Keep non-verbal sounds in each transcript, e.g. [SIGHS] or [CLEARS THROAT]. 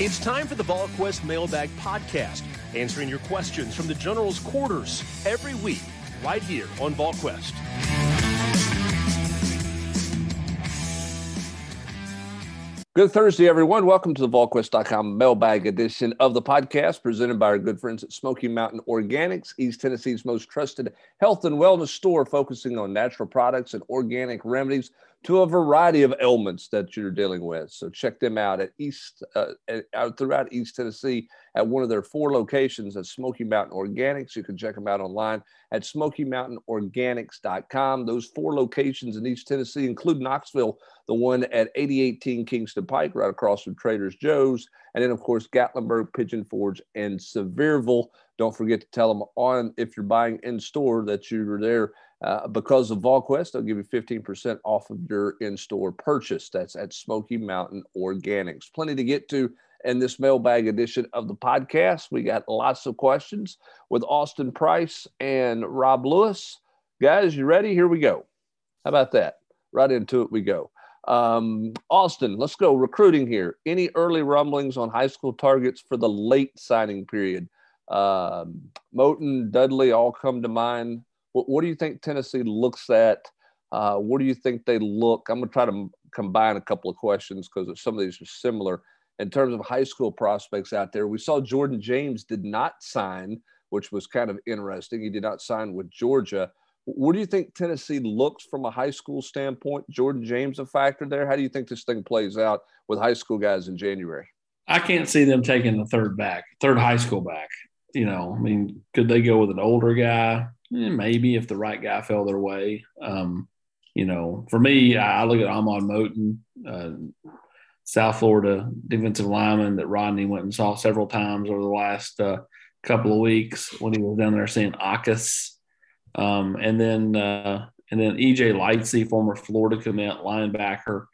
It's time for the VolQuest Mailbag Podcast, answering your questions from the General's quarters every week, right here on VolQuest. Good Thursday, everyone. Welcome to the VolQuest.com mailbag edition of the podcast presented by our good friends at Smoky Mountain Organics, East Tennessee's most trusted health and wellness store, focusing on natural products and organic remedies to a variety of ailments that you're dealing with. So check them out at East, uh, out throughout East Tennessee at one of their four locations at Smoky Mountain Organics. You can check them out online at SmokyMountainOrganics.com. Those four locations in East Tennessee include Knoxville, the one at 8018 Kingston Pike, right across from Trader's Joe's, and then of course Gatlinburg, Pigeon Forge, and Sevierville. Don't forget to tell them on if you're buying in store that you're there uh, because of VolQuest, they'll give you 15% off of your in store purchase. That's at Smoky Mountain Organics. Plenty to get to in this mailbag edition of the podcast. We got lots of questions with Austin Price and Rob Lewis. Guys, you ready? Here we go. How about that? Right into it we go. Um, Austin, let's go recruiting here. Any early rumblings on high school targets for the late signing period? Um, Moten, Dudley all come to mind. What, what do you think Tennessee looks at? Uh, what do you think they look? I'm going to try to combine a couple of questions because some of these are similar in terms of high school prospects out there. We saw Jordan James did not sign, which was kind of interesting. He did not sign with Georgia. What do you think Tennessee looks from a high school standpoint? Jordan James a factor there? How do you think this thing plays out with high school guys in January? I can't see them taking the third back, third high school back. You know, I mean, could they go with an older guy? Eh, maybe if the right guy fell their way. Um, you know, for me, I, look at Amon Moten, uh, South Florida defensive lineman that Rodney went and saw several times over the last uh, couple of weeks when he was down there seeing Akis. Um, and then uh, and then EJ Lightsey, former Florida commit linebacker,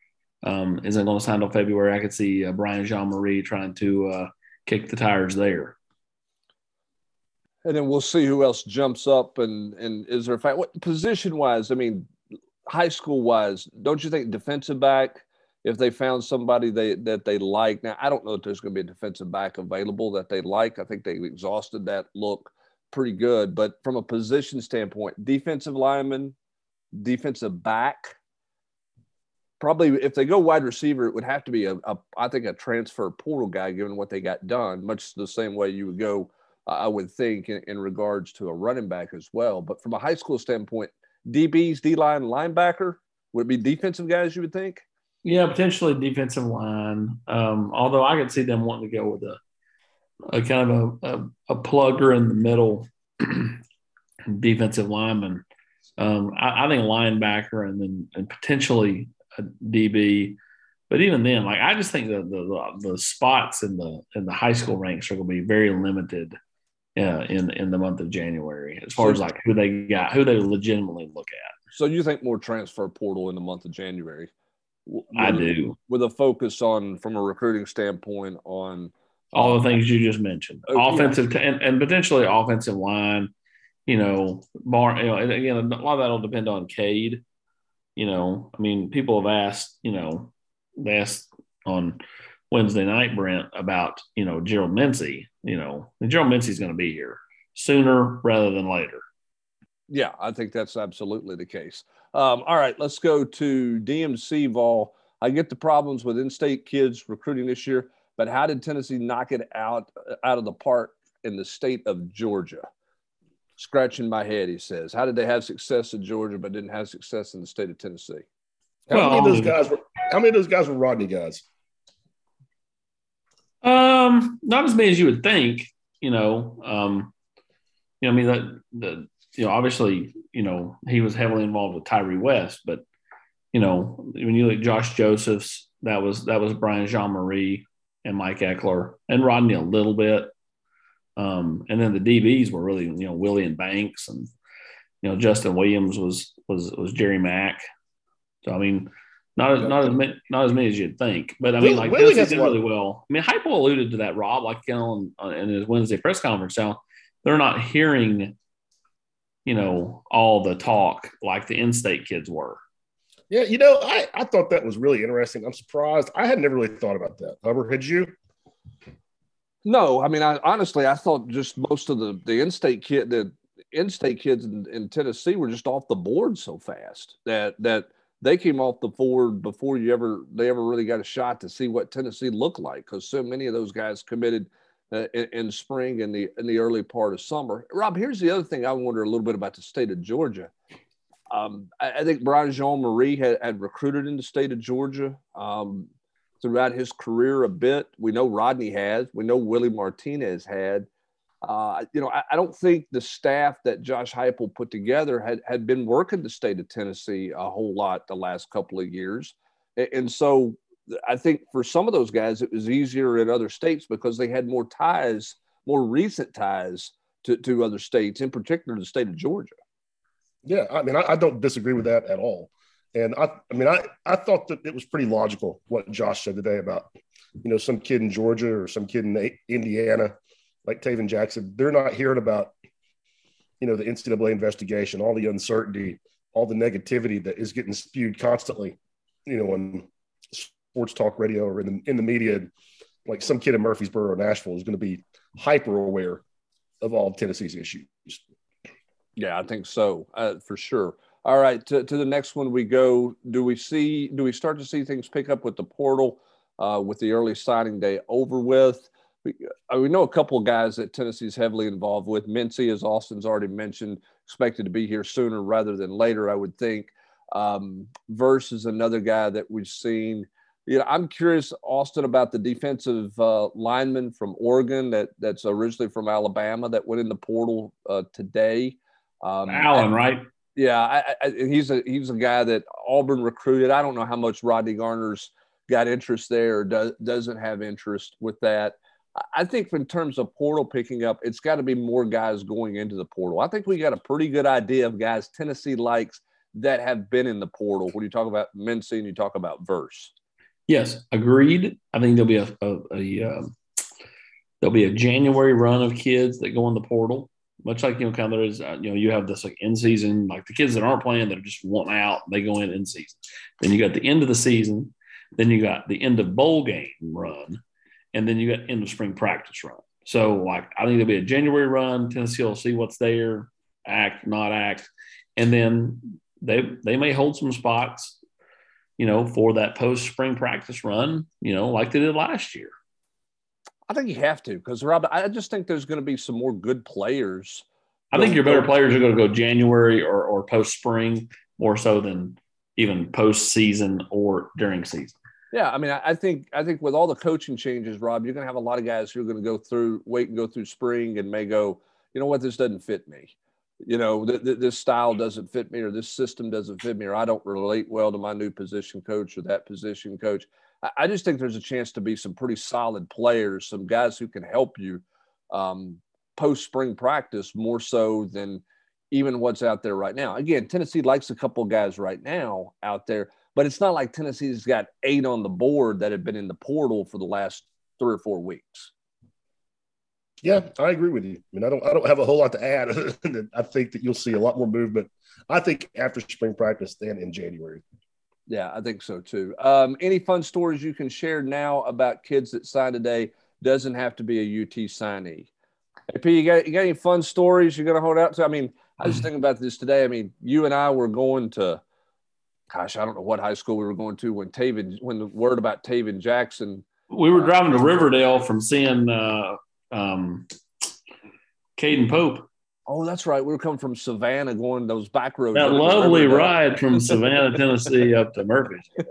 um, isn't going to sign until February. I could see uh, Brian Jean-Mary trying to uh, kick the tires there and then we'll see who else jumps up and and is there a fact what position wise i mean high school wise don't you think defensive back if they found somebody they that they like now i don't know if there's going to be a defensive back available that they like. I think they exhausted that look pretty good but from a position standpoint defensive lineman defensive back probably if they go wide receiver it would have to be a, a i think a transfer portal guy given what they got done much the same way you would go I would think, in, in, regards to a running back as well. But from a high school standpoint, DBs, D line, linebacker, would it be defensive guys you would think? Yeah, potentially defensive line. Um, although I could see them wanting to go with a, a kind of a, a, a plugger in the middle [CLEARS THROAT] defensive lineman. Um, I, I, think linebacker and then and potentially a DB. But even then, like I just think the, the the spots in the in the high school ranks are going to be very limited uh, in in the month of January as far as like who they got, who they legitimately look at. So you think more transfer portal in the month of January? I do, with a focus on from a recruiting standpoint on all the things you just mentioned, uh, offensive yeah. and, and potentially offensive line. You know, bar. You know, again, a lot of that'll depend on Cade. You know, I mean, people have asked. You know, they asked on Wednesday night, Brent, about you know Gerald Mincey. You know, Gerald Mincey's going to be here sooner rather than later. Yeah, I think that's absolutely the case. Um, all right, let's go to DMC Vol. I get the problems with in-state kids recruiting this year, but how did Tennessee knock it out out of the park in the state of Georgia? Scratching my head, he says. How did they have success in Georgia but didn't have success in the state of Tennessee? How well, many of those guys were? How many of those guys were Rodney guys? Um, not as many as you would think. You know, um, you know, I mean that the you know obviously you know he was heavily involved with Tyree West, but you know when you look at Josh Josephs, that was that was Brian Jean-Mary and Mike Ekeler and Rodney a little bit. Um, and then the DBs were really you know Willie and Banks and you know Justin Williams was was was Jerry Mack. So I mean not as not as many, not as many as you'd think, but I mean, like Willie did really well. I mean, Heupel alluded to that, Rob, like you know, uh, in his Wednesday press conference. Now they're not hearing, you know, all the talk like the in-state kids were. Yeah, you know, I, I thought that was really interesting. I'm surprised. I had never really thought about that. Hubbard, had you? No, I mean, I honestly, I thought just most of the the in-state kid, the in-state kids in, in Tennessee were just off the board so fast that that they came off the board before you ever they ever really got a shot to see what Tennessee looked like because so many of those guys committed uh, in, in, spring and the in the early part of summer. Rob, here's the other thing I wonder a little bit about the state of Georgia. Um, I, I, think Brian Jean-Mary had, had, recruited in the state of Georgia um, throughout his career a bit. We know Rodney has. We know Willie Martinez had. Uh, you know, I, I, don't think the staff that Josh Heupel put together had had been working the state of Tennessee a whole lot the last couple of years, and, so I think for some of those guys it was easier in other states because they had more ties, more recent ties to, to other states, in particular the state of Georgia. Yeah, I mean, I, I don't disagree with that at all. And I, I mean, I, I thought that it was pretty logical what Josh said today about, you know, some kid in Georgia or some kid in Indiana, like Tayven Jackson. They're not hearing about, you know, the NCAA investigation, all the uncertainty, all the negativity that is getting spewed constantly, you know, on sports talk radio or in the in the media. Like some kid in Murfreesboro or Nashville is going to be hyper aware of all of Tennessee's issues. Yeah, I think so uh, for sure. All right, to, to the next one we go. Do we see? Do we start to see things pick up with the portal uh, with the early signing day over with? We, know a couple of guys that Tennessee's heavily involved with. Mincey, as Austin's already mentioned, expected to be here sooner rather than later, I would think. Um, versus another guy that we've seen. You know, I'm curious, Austin, about the defensive uh, lineman from Oregon that that's originally from Alabama that went in the portal uh, today. Um, Allen, and, right? Yeah, I, I, he's a he's a guy that Auburn recruited. I don't know how much Rodney Garner's got interest there or does, doesn't have interest with that. I think in terms of portal picking up, it's got to be more guys going into the portal. I think we got a pretty good idea of guys Tennessee likes that have been in the portal. When you talk about Mincey and you talk about Verse. Yes, agreed. I think there'll be a, a, a um, there'll be a January run of kids that go in the portal much like you know, kind of there is, uh, you know, you have this like in season, like the kids that aren't playing that are just wanting out, they go in in season. Then you got the end of the season, then you got the end of bowl game run, and then you got end of spring practice run. So like I think there'll be a January run. Tennessee will see what's there, act, not act, and then they they may hold some spots, you know, for that post spring practice run, you know, like they did last year. I think you have to because Rob, I just think there's going to be some more good players. I think your better players are going to go January or, or post spring more so than even post season or during season. Yeah, I mean, I think I think with all the coaching changes, Rob, you're going to have a lot of guys who are going to go through, wait and go through spring, and may go, you know what, this doesn't fit me. You know, th- th- this style doesn't fit me, or this system doesn't fit me, or I don't relate well to my new position coach or that position coach. I just think there's a chance to be some pretty solid players, some guys who can help you um, post spring practice more so than even what's out there right now. Again, Tennessee likes a couple guys right now out there, but it's not like Tennessee's got eight on the board that have been in the portal for the last three or four weeks. Yeah, I agree with you. I mean, I don't, I don't have a whole lot to add. [LAUGHS] I think that you'll see a lot more movement. I think after spring practice than in January. Yeah, I think so too. Um, any fun stories you can share now about kids that signed today? Doesn't have to be a UT signee. AP, you got you got any fun stories you're going to hold out to? I mean, I was [CLEARS THROAT] thinking about this today. I mean, you and I were going to, gosh, I don't know what high school we were going to when Tayven, when the word about Tayven Jackson. We were driving to Riverdale from seeing uh, um, Caden Pope Oh, that's right. We were coming from Savannah, going those back roads. That lovely ride from [LAUGHS] Savannah, Tennessee, up to Murfreesboro.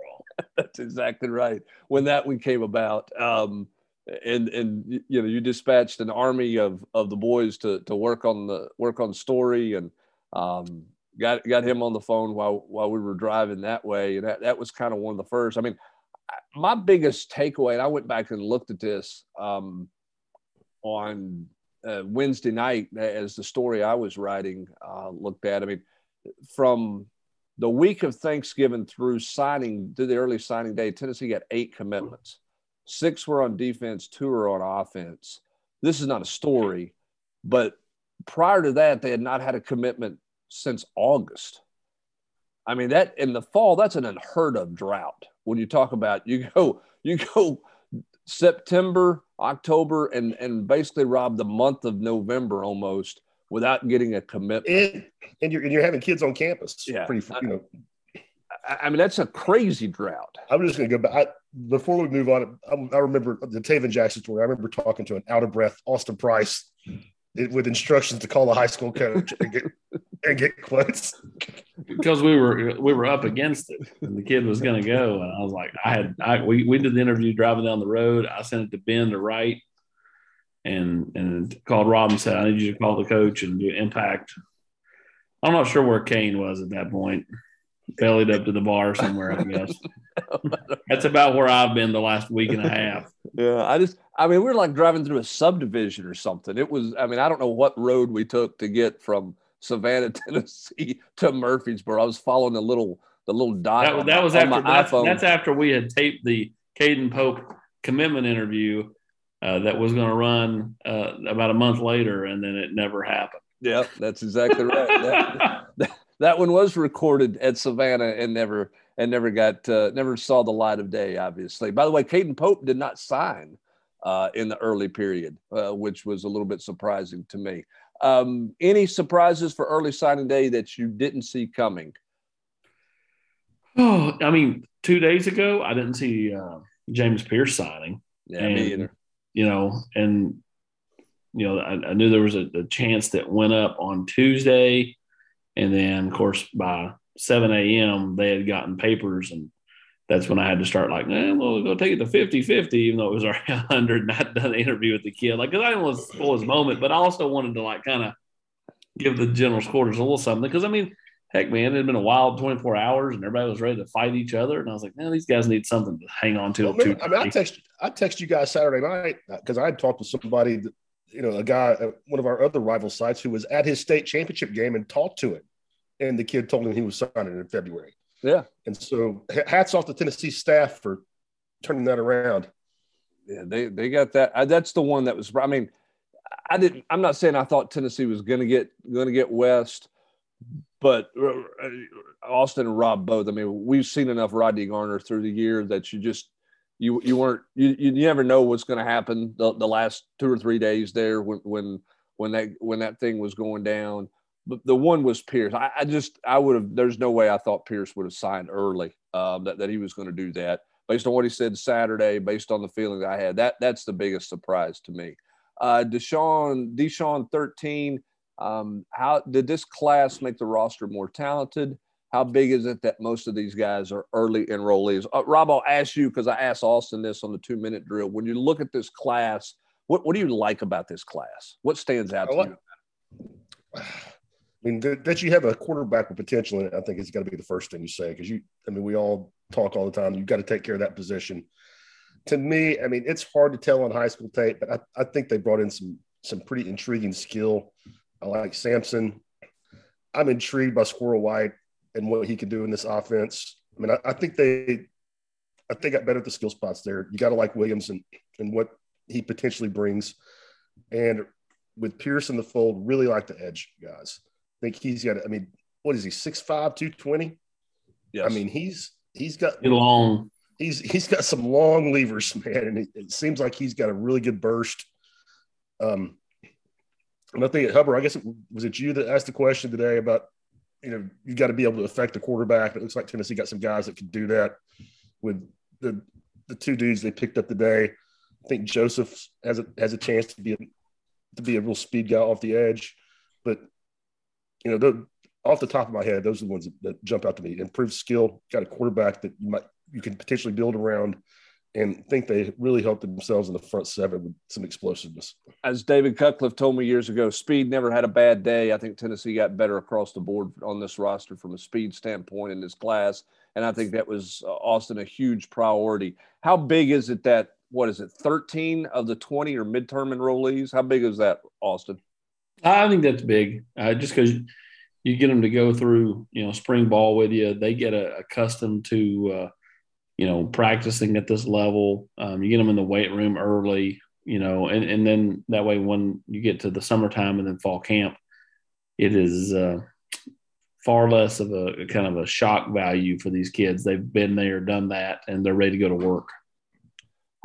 that's exactly right. When that one came about, um, and and you know, you dispatched an army of of the boys to to work on the work on story, and um, got got him on the phone while while we were driving that way, and that that was kind of one of the first. I mean, my biggest takeaway, and I went back and looked at this um, on uh, Wednesday night, as the story I was writing uh, looked at, I mean, from the week of Thanksgiving through signing through the early signing day, Tennessee got eight commitments. Six were on defense, two were on offense. This is not a story, but prior to that, they had not had a commitment since August. I mean, that in the fall, that's an unheard of drought. When you talk about you go, you go September, October, and and basically rob the month of November almost without getting a commitment. And, and you're and you're having kids on campus. Yeah. Pretty, you know. I, I mean, that's a crazy drought. I'm just going to go back. I, before we move on, I, I remember the Tayven Jackson story. I remember talking to an out of breath Austin Price with instructions to call the high school coach and get [LAUGHS] and get quotes. because we were we were up against it and the kid was going to go and i was like i had i we, we did the interview driving down the road. I sent it to ben to write and and called rob and said i need you to call the coach and do impact. I'm not sure where kane was at that point. Bellied up to the bar somewhere i guess. [LAUGHS] That's about where i've been the last week and a half. Yeah, I just, I mean, we are like driving through a subdivision or something. It was, I mean, I don't know what road we took to get from Savannah, [LAUGHS] Tennessee to Murfreesboro. I was following the little, the little dot. that, that was on after my that's, iPhone. that's after we had taped the Caden Pope commitment interview uh, that was going to run uh, about a month later, and then it never happened. yeah, that's exactly right. [LAUGHS] That, that one was recorded at Savannah and never, and never got, uh, never saw the light of day. Obviously, by the way, Caden Pope did not sign uh, in the early period, uh, which was a little bit surprising to me. Um, any surprises for early signing day that you didn't see coming? Oh, [SIGHS] I mean, two days ago, I didn't see uh, James Pearce signing. Yeah, me And- either. You know, and you know, I, I knew there was a, a chance that went up on Tuesday, and then of course by seven a.m. they had gotten papers, and that's when I had to start like, eh, well, we'll go take it to 50-50, even though it was already [LAUGHS] hundred. And I'd done the interview with the kid, like, because I didn't want to spoil his moment, but I also wanted to like kind of give the general's quarters a little something, because I mean heck, man, it had been a wild 24 hours and everybody was ready to fight each other. And I was like, man, these guys need something to hang on to. Well, remember- I mean, I text I text you guys Saturday night because I had talked to somebody, that, you know, a guy at one of our other rival sites who was at his state championship game and talked to him, and the kid told him he was signing in February. Yeah. And so, hats off to Tennessee staff for turning that around. Yeah, they they got that. I, that's the one that was. I mean, I didn't. I'm not saying I thought Tennessee was going to get going to get West, but uh, Austin and Rob both. I mean, we've seen enough Rodney Garner through the year that you just you you weren't you you never know what's going to happen the, the last two or three days there when when when that when that thing was going down. But the one was Pearce. I, I just I would have. There's no way I thought Pearce would have signed early. Um, that that he was going to do that based on what he said Saturday, based on the feeling I had. That that's the biggest surprise to me. Uh, Deshaun Deshaun thirteen. Um, how did this class make the roster more talented? How big is it that most of these guys are early enrollees? Uh, Rob, I'll ask you because I asked Austin this on the two minute drill. When you look at this class, what, what do you like about this class? What stands out to you? I mean, th- that you have a quarterback with potential in it, I think it's got to be the first thing you say because you, I mean, we all talk all the time. You've got to take care of that position. To me, I mean, it's hard to tell on high school tape, but I, I think they brought in some some pretty intriguing skill. I like Sampson. I'm intrigued by Squirrel White and what he can do in this offense. I mean, I, I think they, I think got better at the skill spots there. You got to like Williams and and what he potentially brings, and with Pearce in the fold, really like the edge guys. I think he's got. I mean, what is he? 6'5", 220? Yes. I mean, he's he's got Get along. he's he's got some long levers, [LAUGHS] man, and it, it seems like he's got a really good burst. Um, and I think Hubbard, I guess it was it you that asked the question today about you know you got to be able to affect the quarterback. It looks like Tennessee got some guys that can do that with the the two dudes they picked up today. I think Joseph has a has a chance to be a, to be a real speed guy off the edge, but you know the, off the top of my head, those are the ones that, jump out to me. Improved skill, got a quarterback that you might you can potentially build around, and think they really helped themselves in the front seven with some explosiveness. as David Cutcliffe told me years ago, speed never had a bad day. I think Tennessee got better across the board on this roster from a speed standpoint in this class. And I think that was uh, Austin a huge priority. How big is it that, what is it, 13 of the 20 are midterm enrollees? How big is that, Austin? I think that's big, uh, just because you get them to go through, you know, spring ball with you. They get uh, accustomed to, uh, you know, practicing at this level. Um, you get them in the weight room early, you know, and, and then that way when you get to the summertime and then fall camp, it is uh, far less of a kind of a shock value for these kids. They've been there, done that, and they're ready to go to work.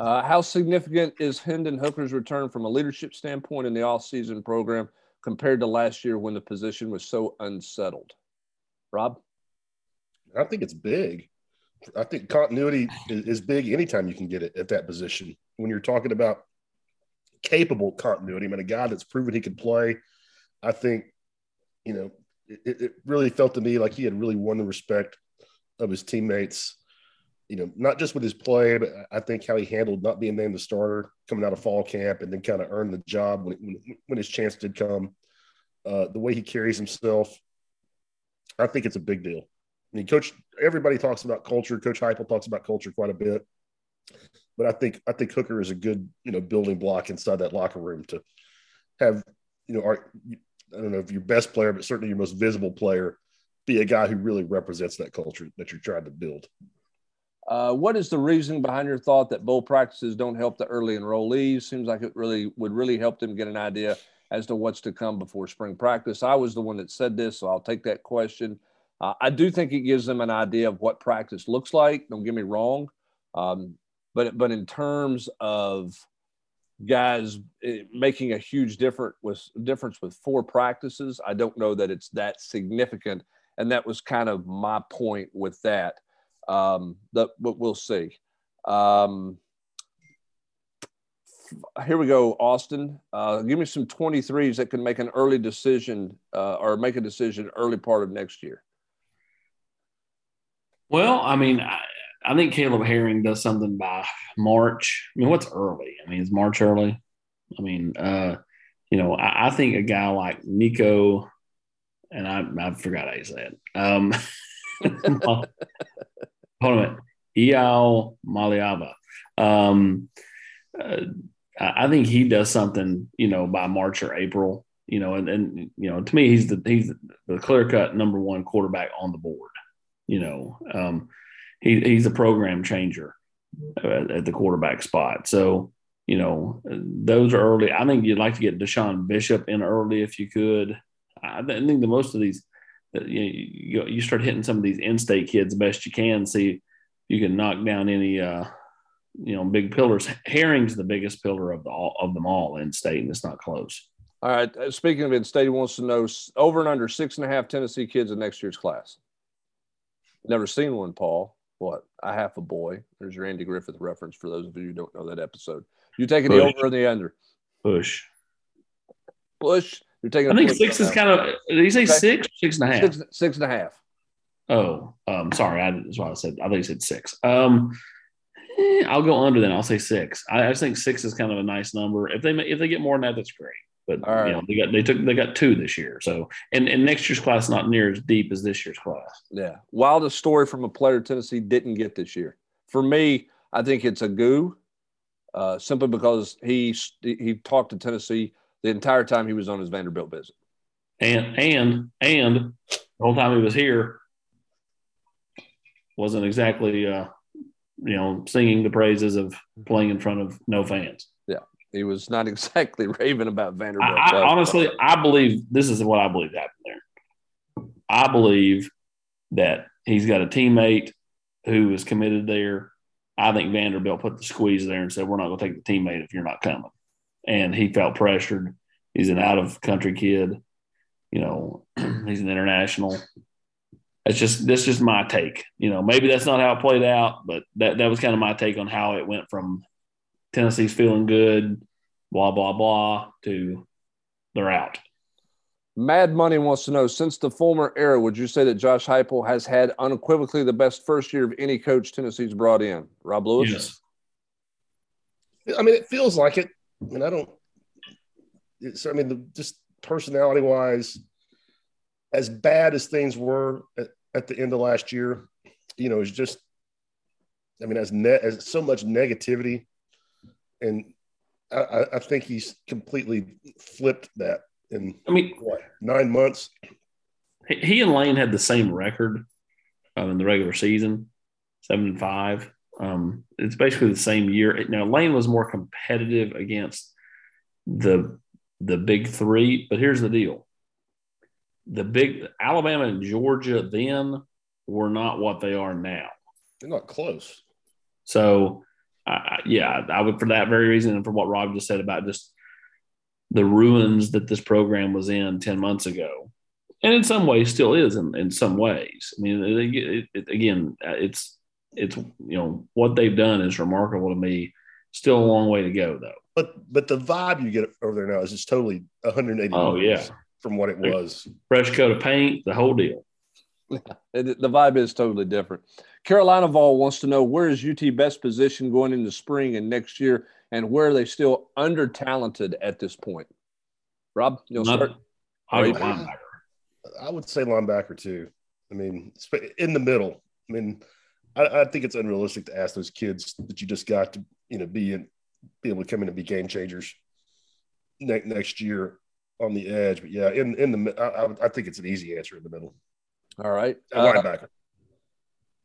Uh, how significant is Hendon Hooker's return from a leadership standpoint in the off-season program compared to last year when the position was so unsettled? Rob? I think it's big. I think continuity is, big anytime you can get it at that position. When you're talking about capable continuity, I mean, a guy that's proven he can play, I think, you know, it, it really felt to me like he had really won the respect of his teammates you know, not just with his play, but I think how he handled not being named the starter coming out of fall camp and then kind of earned the job when, when, when his chance did come. Uh, the way he carries himself, I think it's a big deal. I mean, coach, everybody talks about culture. Coach Heupel talks about culture quite a bit, but I think I think Hooker is a good you know building block inside that locker room to have you know our, I don't know if your best player, but certainly your most visible player, be a guy who really represents that culture that you're trying to build. Uh, what is the reason behind your thought that bowl practices don't help the early enrollees? Seems like it really would really help them get an idea as to what's to come before spring practice. I was the one that said this, so I'll take that question. Uh, I do think it gives them an idea of what practice looks like. Don't get me wrong, um, but but in terms of guys eh, making a huge difference with difference with four practices, I don't know that it's that significant. And that was kind of my point with that. Um, that, but we'll see. Um, here we go, Austin. Uh, give me some 23s that can make an early decision uh, or make a decision early part of next year. Well, I mean, I, I, think Caleb Herring does something by March. I mean, what's early? I mean, is March early? I mean, uh, you know, I, I, think a guy like Nico, and I, I forgot how you say it. Um, [LAUGHS] [LAUGHS] hold on Iao Maliava. Um, uh, I think he does something, you know, by March or April, you know, and, and you know, to me, he's the he's the clear cut number one quarterback on the board. You know, um, he, he's a program changer at, at, the quarterback spot. So, you know, those are early. I think you'd like to get Deshaun Bishop in early if you could. I think the most of these you, you start hitting some of these in-state kids the best you can. See, you can knock down any uh, you know big pillars. Herring's the biggest pillar of the all of them all in state, and it's not close. All right. Uh, speaking of in-state, he wants to know over and under six and a half Tennessee kids in next year's class. Never seen one, Paul. What? A half a boy. There's your Andy Griffith reference for those of you who don't know that episode. You taking Bush. the over and the under? Push. Bush. You're taking. I think six is kind of. Did he say okay. six? Six and a half. Six, six and a half. Oh, um, sorry. I, that's why I said. I think he said six. Um, eh, I'll go under. Then I'll say six. I, I, just think six is kind of a nice number. If they if they get more than that, that's great. But right. you know, they got they took they got two this year. So and and next year's class not near as deep as this year's class. Yeah. Wildest story from a player Tennessee didn't get this year. For me, I think it's Agu, uh, simply because he he talked to Tennessee the entire time he was on his Vanderbilt visit. And and and the whole time he was here wasn't exactly uh, you know singing the praises of playing in front of no fans. Yeah, he was not [LAUGHS] exactly raving about Vanderbilt. I, I, honestly, I believe this is what I believe happened there. I believe that he's got a teammate who is committed there. I think Vanderbilt put the squeeze there and said, "We're not going to take the teammate if you're not coming." And he felt pressured. He's an out of country kid. You know, [CLEARS THROAT] he's an international. That's just that's just my take. You know, maybe that's not how it played out, but that that was kind of my take on how it went from Tennessee's feeling good, blah blah blah, to they're out. Mad Money wants to know since the former era, would you say that Josh Heupel has had unequivocally the best first year of any coach Tennessee's brought in? Rob Lewis. Yes. I mean, it feels like it. I mean, I don't. It's, I mean, the, just personality wise, as bad as things were at, at, the end of last year, you know, it's just, I mean, as net as so much negativity, and I, I think he's completely flipped that in. I mean, what nine months? He and Lane had the same record um, in the regular season, seven and five. Um, it's basically the same year. Now Lane was more competitive against the the big three, but here's the deal: the big Alabama and Georgia then were not what they are now. They're not close. So uh, yeah, I would for that very reason, and for what Rob just said about just the ruins that this program was in ten months ago, and in some ways still is in, in some ways. I mean, it, it, again, it's it's you know what they've done is remarkable to me. Still a long way to go though. But but the vibe you get over there now is just totally 180. Oh yeah, from what it was. Fresh coat of paint, the whole deal. [LAUGHS] the vibe is totally different. Carolina Vol wants to know where is UT best position going into spring and next year, and where are they still under talented at this point? Rob, you'll Not, start. I would, I would say linebacker too. I mean, in the middle. I mean, I, I, think it's unrealistic to ask those kids that you just got to, you know, be in, be able to come in and be game changers ne- next year on the edge. But yeah, in in the, I, I think it's an easy answer in the middle. All right, uh, linebacker.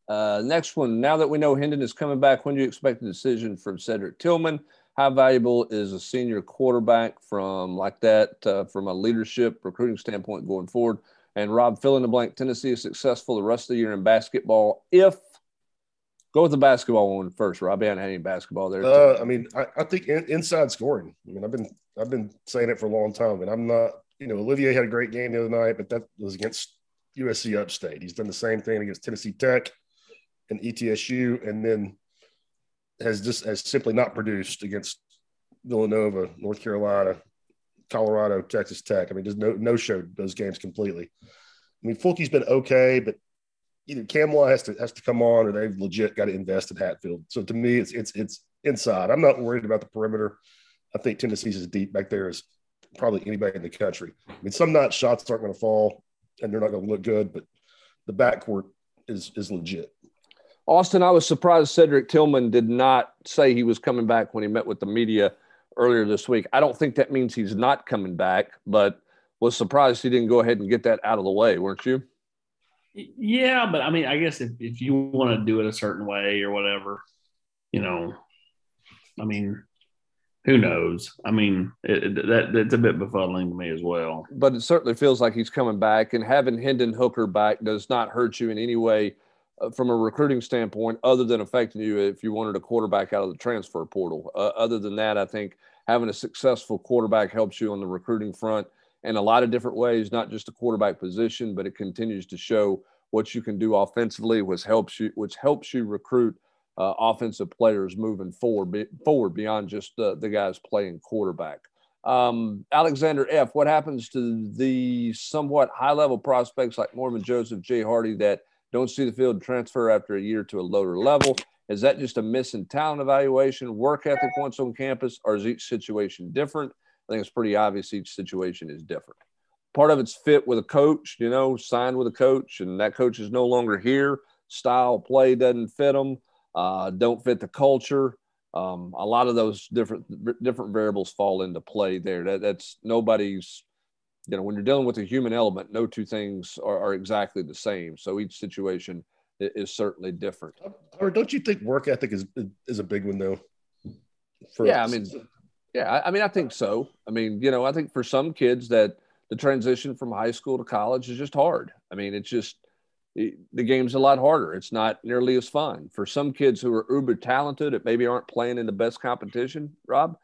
Uh, next one. Now that we know Hendon is coming back, when do you expect a decision from Cedric Tillman? How valuable is a senior quarterback from like that uh, from a leadership recruiting standpoint going forward? And Rob, fill in the blank. Tennessee is successful the rest of the year in basketball if Go with the basketball one first, Rob. I haven't had any basketball there. Uh, I mean, I, I think in, inside scoring. I mean, I've been I've been saying it for a long time, and I'm not. You know, Olivier had a great game the other night, but that was against USC Upstate. He's done the same thing against Tennessee Tech and ETSU, and then has just has simply not produced against Villanova, North Carolina, Colorado, Texas Tech. I mean, just no no showed those games completely. I mean, Fulke's been okay, but either Nkamhoua has to has to come on or they've legit got to invest in Hatfield. So to me, it's it's it's inside. I'm not worried about the perimeter. I think Tennessee's as deep back there as probably anybody in the country. I mean, some night shots aren't going to fall and they're not going to look good, but the backcourt is is legit. Austin, I was surprised Cedric Tillman did not say he was coming back when he met with the media earlier this week. I don't think that means he's not coming back, but was surprised he didn't go ahead and get that out of the way, weren't you? Yeah, but I mean, I guess if, if you want to do it a certain way or whatever, you know, I mean, who knows? I mean, it, that that's a bit befuddling to me as well. But it certainly feels like he's coming back, and having Hendon Hooker back does not hurt you in any way uh, from a recruiting standpoint, other than affecting you if you wanted a quarterback out of the transfer portal. Uh, other than that, I think having a successful quarterback helps you on the recruiting front in a lot of different ways, not just a quarterback position, but it continues to show what you can do offensively, which helps you, which helps you recruit uh, offensive players moving forward, be, forward beyond just uh, the guys playing quarterback. Um, Alexander F., what happens to the somewhat high level prospects like Mormon Joseph J. Hardy that don't see the field transfer after a year to a lower level? Is that just a missing talent evaluation, work ethic once on campus, or is each situation different? I think it's pretty obvious each situation is different. Part of it's fit with a coach, you know, signed with a coach, and that coach is no longer here. Style play doesn't fit them, uh, don't fit the culture. Um, a lot of those different different variables fall into play there. That, that's nobody's, you know, when you're dealing with a human element, no two things are, are exactly the same. So each situation is, is certainly different. Or don't you think work ethic is is a big one though? For yeah, I mean, yeah, I mean, I think so. I mean, you know, I think for some kids that the transition from high school to college is just hard. I mean, it's just the game's a lot harder. It's not nearly as fun for some kids who are uber talented that maybe aren't playing in the best competition. Rob,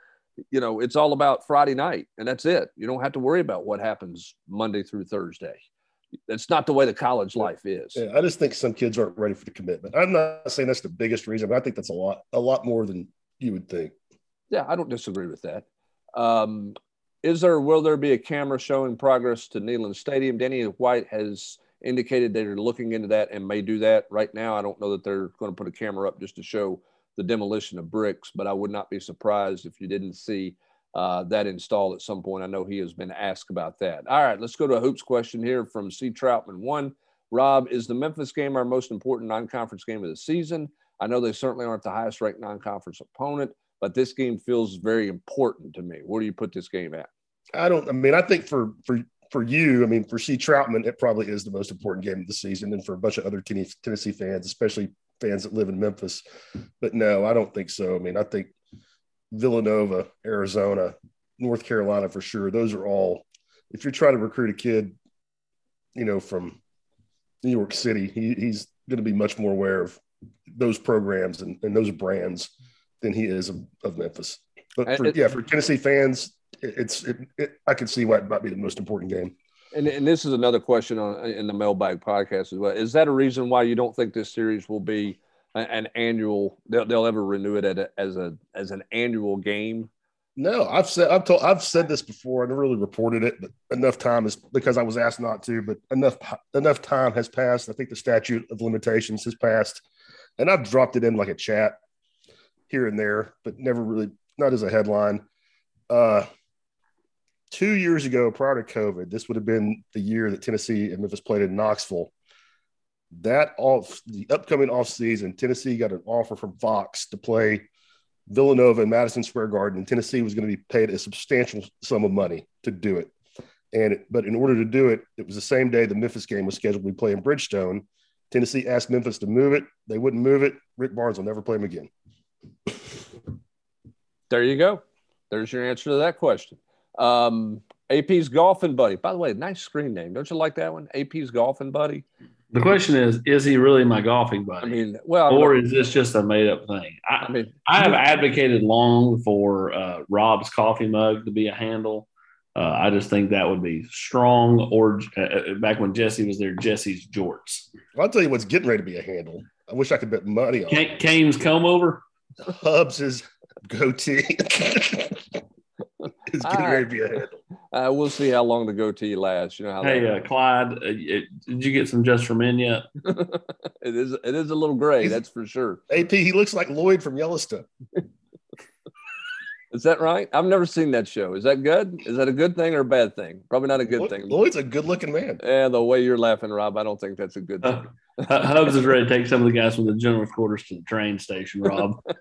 you know, it's all about Friday night, and that's it. You don't have to worry about what happens Monday through Thursday. That's not the way the college life is. Yeah, I just think some kids aren't ready for the commitment. I'm not saying that's the biggest reason, but I think that's a lot, a lot more than you would think. Yeah, I don't disagree with that. Um, is there, will there be a camera showing progress to Neyland Stadium? Danny White has indicated they're looking into that and may do that right now. I don't know that they're going to put a camera up just to show the demolition of bricks, but I would not be surprised if you didn't see uh, that installed at some point. I know he has been asked about that. All right, let's go to a hoops question here from C. Troutman. One, Rob, is the Memphis game our most important non conference game of the season? I know they certainly aren't the highest ranked non conference opponent, but this game feels very important to me. Where do you put this game at? I don't. I mean, I think for for for you, I mean, for C. Troutman, it probably is the most important game of the season, and for a bunch of other Tennessee fans, especially fans that live in Memphis. But no, I don't think so. I mean, I think Villanova, Arizona, North Carolina for sure. Those are all. If you're trying to recruit a kid, you know, from New York City, he, he's going to be much more aware of those programs and, and those brands than he is of, of Memphis. But for, it, yeah, for Tennessee fans, it, it's it, it, I can see why it might be the most important game. And, and this is another question on in the mailbag podcast as well. Is that a reason why you don't think this series will be an annual? They'll, they'll ever renew it a, as a as an annual game? No, I've said I've told I've said this before. I never really reported it, but enough time is because I was asked not to. But enough enough time has passed. I think the statute of limitations has passed, and I've dropped it in like a chat here and there, but never really not as a headline. Uh, two years ago, prior to COVID, this would have been the year that Tennessee and Memphis played in Knoxville. That off the upcoming off season, Tennessee got an offer from Fox to play Villanova in Madison Square Garden, and Tennessee was going to be paid a substantial sum of money to do it. And but in order to do it, it was the same day the Memphis game was scheduled to be played in Bridgestone. Tennessee asked Memphis to move it. They wouldn't move it. Rick Barnes will never play him again. There you go. There's your answer to that question. Um, AP's golfing buddy. By the way, nice screen name. Don't you like that one? AP's golfing buddy. The question is, is he really my golfing buddy? I mean, well, or is this just a made up thing? I, I, mean, I have advocated long for uh, Rob's coffee mug to be a handle. Uh, I just think that would be strong. Or uh, back when Jesse was there, Jesse's jorts. I'll tell you what's getting ready to be a handle. I wish I could bet money on K- Kane's comb over. Hubs [LAUGHS] is goatee. it's getting ready to be a handle. Uh, we'll see how long the goatee lasts. You know how. Hey, uh, Clyde, uh, did you get some just for men yet? [LAUGHS] it is. It is a little gray. He's, that's for sure. AP, he looks like Lloyd from Yellowstone. is that right? I've never seen that show. Is that good? Is that a good thing or a bad thing? Probably not a good Lloyd, thing. Lloyd's a good-looking man. Yeah, the way you're laughing, Rob, I don't think that's a good thing. [LAUGHS] Hubs is ready to take some of the guys from the general quarters to the train station, Rob. [LAUGHS]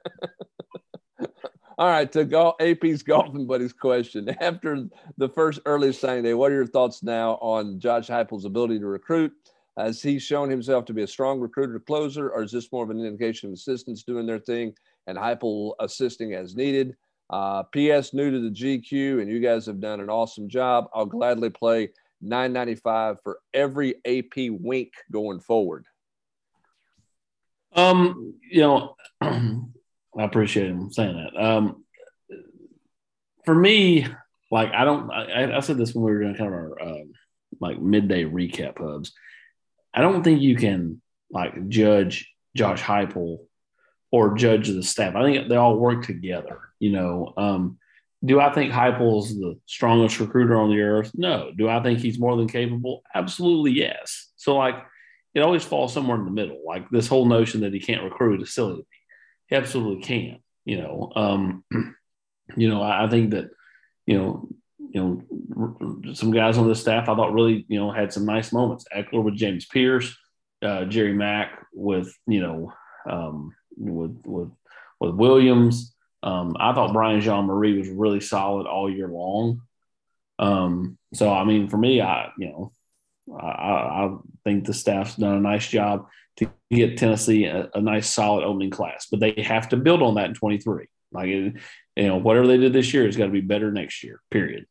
All right, to go AP's golfing buddies question. [LAUGHS] After the first early signing day, what are your thoughts now on Josh Heupel's ability to recruit? Has he shown himself to be a strong recruiter closer, or is this more of an indication of assistants doing their thing and Heupel assisting as needed? Uh, P.S. New to the GQ, and you guys have done an awesome job. I'll gladly play 9.95 for every AP wink going forward. Um, you know. [CLEARS THROAT] I appreciate him saying that. Um, for me, like I don't, I, I, said this when we were doing kind of our um, like midday recap hubs. I don't think you can like judge Josh Heupel or judge the staff. I think they all work together. You know, um, do I think Heupel's the strongest recruiter on the earth? No. Do I think he's more than capable? Absolutely yes. So like, it always falls somewhere in the middle. Like this whole notion that he can't recruit is silly me absolutely can. You know, um, [CLEARS THROAT] you know, I, I think that, you know, you know, some guys on the staff I thought really, you know, had some nice moments. Ekeler with James Pearce, uh, Jerry Mack with, you know, um, with with with Williams. Um, I thought Brian Jean-Mary was really solid all year long. Um, so I mean, for me, I you know, I, I think the staff's done a nice job to get Tennessee a, a, nice solid opening class. But they have to build on that in 23. Like, you know, whatever they did this year is got to be better next year, period.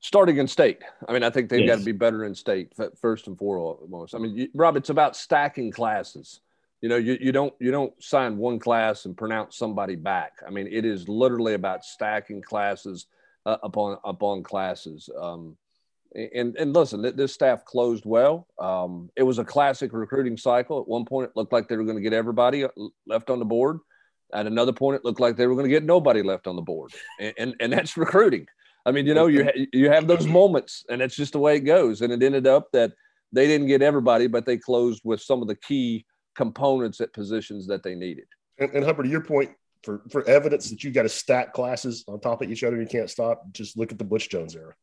Starting in state. I mean, I think they've yes. got to be better in state first and foremost. I mean, you, Rob, it's about stacking classes. You know, you, you don't you don't sign one class and pronounce somebody back. I mean, it is literally about stacking classes uh, upon upon classes. Um, and and listen, this staff closed well. Um, it was a classic recruiting cycle. At one point, it looked like they were going to get everybody uh, left on the board. At another point, it looked like they were going to get nobody left on the board, and, and, and that's [LAUGHS] recruiting. I mean, you know, you ha- you have those moments, and that's just the way it goes. And it ended up that they didn't get everybody, but they closed with some of the key components at positions that they needed. And, and Hubbard, to your point, for for evidence that you got to stack classes on top of each other, you can't stop. Just look at the Butch Jones era.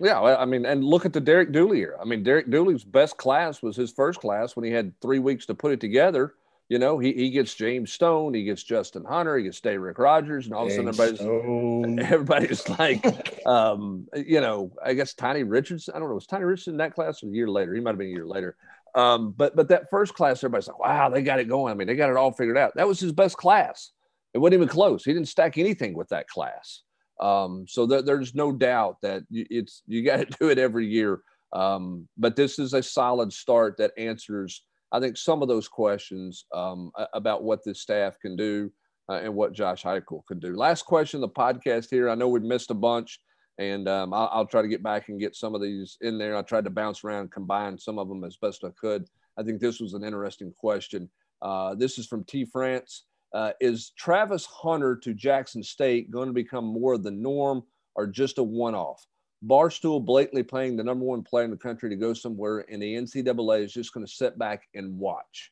Yeah, I mean, and look at the Derek Dooley era. I mean, Derek Dooley's best class was his first class when he had three weeks to put it together. You know, he, he gets James Stone, he gets Justin Hunter, he gets Rick Rogers, and all James of a sudden everybody's [LAUGHS] everybody's like, um, you know, I guess Tiny Richardson. I don't know, was Tiny Richardson in that class or a year later? He might have been a year later. Um, but but that first class, everybody's like, wow, they got it going. I mean, they got it all figured out. That was his best class. It wasn't even close. He didn't stack anything with that class. Um, so th- there's no doubt that it's you [LAUGHS] got to do it every year. Um, but this is a solid start that answers, I think, some of those questions um, about what this staff can do. uh, and what Josh Heupel could do. Last question the podcast here. I know we've missed a bunch, and um, I'll, I'll, try to get back and get some of these in there. I tried to bounce around, combine some of them as best I could. I think this was an interesting question. Uh, this is from T. France. Uh, is Travis Hunter to Jackson State going to become more the norm or just a one off? Barstool blatantly playing the number one player in the country to go somewhere, and the NCAA is just going to sit back and watch.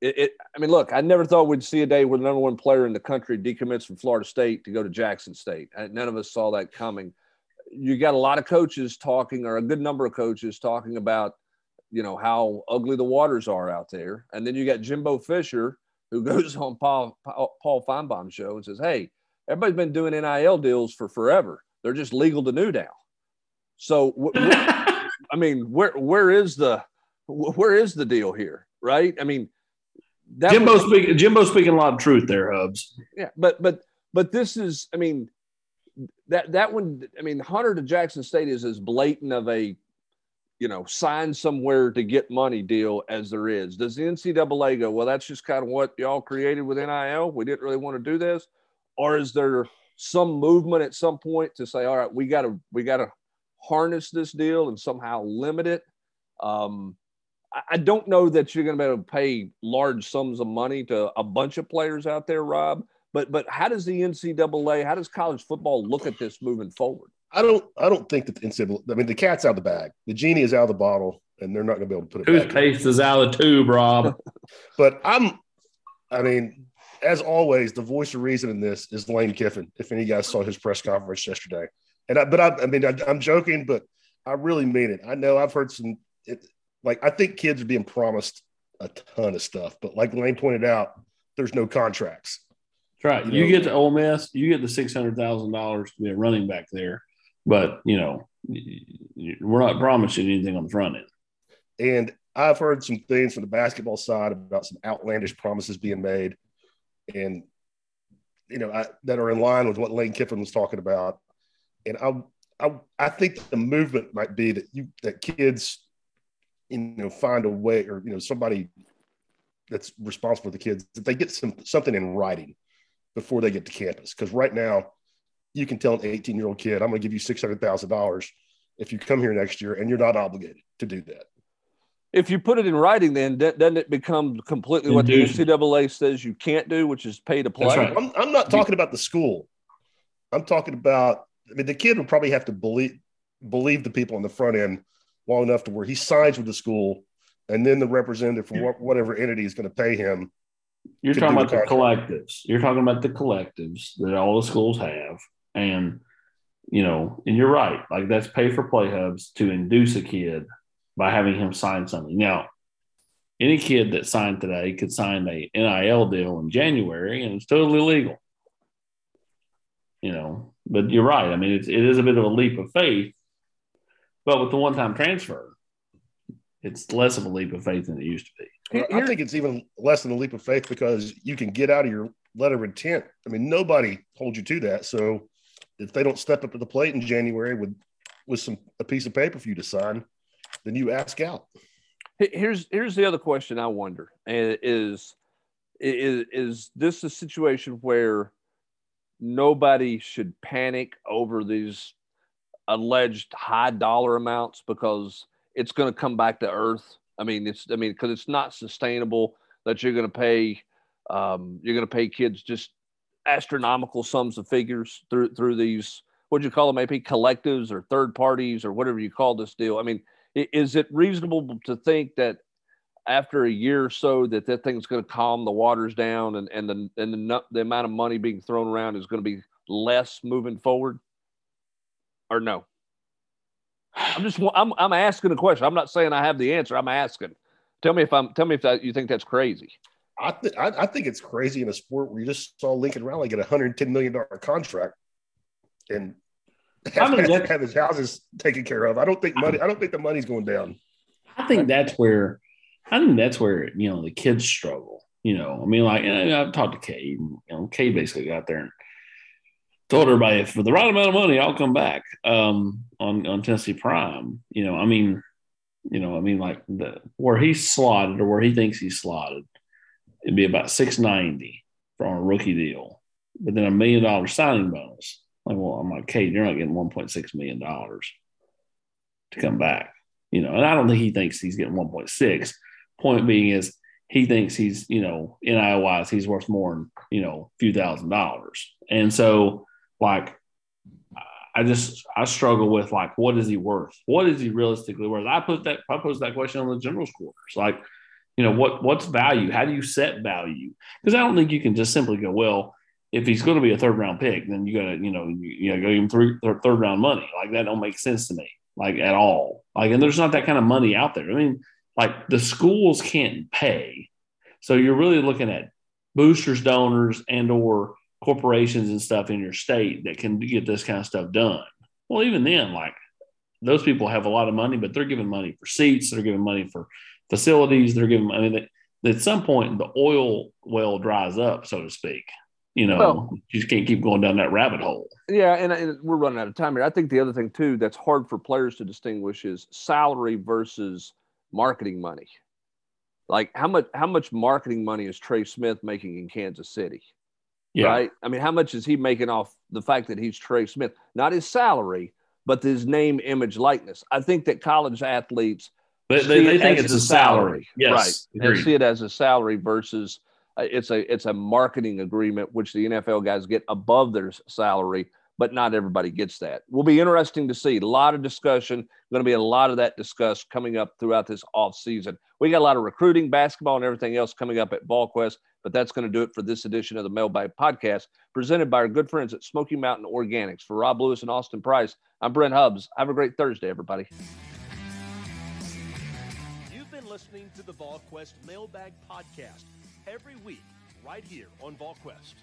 It, it, I mean, look, I never thought we'd see a day where the number one player in the country decommits from Florida State to go to Jackson State. None of us saw that coming. You got a lot of coaches talking, or a good number of coaches talking about, you know, how ugly the waters are out there. And then you got Jimbo Fisher, who [LAUGHS] goes on Paul, Paul Finebaum show and says, hey, everybody's been doing NIL deals for forever. They're just legal to new now. So, [LAUGHS] I mean, where where is the where is the deal here, right? I mean, Jimbo was, speaking Jimbo speaking a lot of truth there, Hubs. Yeah, but but but this is, I mean, that that one, I mean, Hunter to Jackson State is as blatant of a you know, sign somewhere to get money deal as there is. Does the NCAA go, well, that's just kind of what y'all created with NIL? We didn't really want to do this. Or is there some movement at some point to say, all right, we got to, we got to harness this deal and somehow limit it? Um, I don't know that you're going to be able to pay large sums of money to a bunch of players out there, Rob. But but how does the NCAA, how does college football look at this moving forward? I don't I don't think that the NCAA. I mean, the cat's out of the bag. The genie is out of the bottle, and they're not going to be able to put it. Toothpaste is out of the tube, Rob. [LAUGHS] but I'm. I mean, as always, the voice of reason in this is Lane Kiffin. If any guys saw his press conference yesterday, and I, but I, I mean, I, am joking, but I really mean it. I know I've heard some. It, like I think kids are being promised a ton of stuff, but like Lane pointed out, there's no contracts. That's right. You, you know, get to Ole Miss, you get the six hundred thousand dollars to be a running back there but you know, we're not promising anything on the front end. And I've heard some things from the basketball side about some outlandish promises being made, and you know I, that are in line with what Lane Kiffin was talking about. And I, I, I think the movement might be that you that kids, you know, find a way, or you know, somebody that's responsible for the kids that they get some something in writing before they get to campus. Because right now, you can tell an 18 year old kid, I'm going to give you $600,000 if you come here next year and you're not obligated to do that. If you put it in writing, then doesn't it become completely what the NCAA says you can't do, which is pay to play? Right. I'm, I'm, not talking about the school. I'm talking about, I mean, the kid would probably have to believe, believe the people on the front end long enough to where he signs with the school and then the representative from whatever entity is going to pay him. You're talking about the, the collectives. You're talking about the collectives that all the schools have and, you know, and you're right. Like that's pay for play hubs to induce a kid by having him sign something. Now, any kid that signed today could sign a NIL deal in January and it's totally legal. You know, but you're right. I mean, it's, it is a bit of a leap of faith, but with the one time transfer, it's less of a leap of faith than it used to be. I think it's even less than a leap of faith because you can get out of your letter of intent. I mean, nobody holds you to that. So if they don't step up to the plate in January with with some a piece of paper for you to sign, then you ask out. Here's here's the other question I wonder is is is this a situation where nobody should panic over these alleged high dollar amounts because it's going to come back to earth. I mean, it's I mean because it's not sustainable that you're going to pay um, you're going to pay kids just astronomical sums of figures through through these what do you call them maybe collectives or third parties or whatever you call this deal i mean is it reasonable to think that after a year or so that that thing's going to calm the waters down and and the and the, the amount of money being thrown around is going to be less moving forward or no i'm just i'm, I'm asking a question i'm not saying i have the answer i'm asking tell me if i'm tell me if that, you think that's crazy I, th- I, I think it's crazy in a sport where you just saw Lincoln Riley get a hundred ten million dollar contract and have, I mean, [LAUGHS] have, his houses taken care of. I don't think money. I don't think the money's going down. I think that's where I think that's where you know the kids struggle. You know, I mean, like I've talked to Cade. You know, Cade basically got there and told everybody for the right amount of money, I'll come back um, on on Tennessee Prime. You know, I mean, you know, I mean, like the where he's slotted or where he thinks he's slotted it'd be about 690 for on a rookie deal, but then a million dollar signing bonus. Like, well, I'm like, Cade, you're not getting 1.6 million dollars to come back, you know. And I don't think he thinks he's getting 1.6. Point being is he thinks he's, you know, in wise, he's worth more than, you know, a few thousand dollars. And so, like, I just I struggle with like what is he worth? What is he realistically worth? I put that I posed that question on the general's quarters. Like, you know, what what's value? How do you set value? Because I don't think you can just simply go, well, if he's going to be a third round pick, then you got to, you know, you, you know, go him three, third round money. Like that don't make sense to me, like at all. Like, and there's not that kind of money out there. I mean, like the schools can't pay, so you're really looking at boosters, donors, and or corporations and stuff in your state that can get this kind of stuff done. Well, even then, like those people have a lot of money, but they're giving money for seats, they're giving money for facilities, they're giving. I mean, at some point the oil well dries up, so to speak. You know, well, you just can't keep going down that rabbit hole. Yeah, and, and we're running out of time here. I think the other thing too that's hard for players to distinguish is salary versus marketing money. Like how much how much marketing money is Trey Smith making in Kansas City? Yeah. Right. I mean, how much is he making off the fact that he's Trey Smith? Not his salary, but his name, image, likeness. I think that college athletes, but they, they think it's a salary. salary. Yes, right? Agreed. see it as a salary versus uh, it's a it's a marketing agreement, which the NFL guys get above their salary but not everybody gets that. Will be interesting to see. A lot of discussion. Going to be a lot of that discussed coming up throughout this off season. We got a lot of recruiting, basketball, and everything else coming up at VolQuest. But that's going to do it for this edition of the Mailbag Podcast, presented by our good friends at Smoky Mountain Organics. For Rob Lewis and Austin Price, I'm Brent Hubbs. Have a great Thursday, everybody. You've been listening to the VolQuest Mailbag Podcast every week, right here on VolQuest.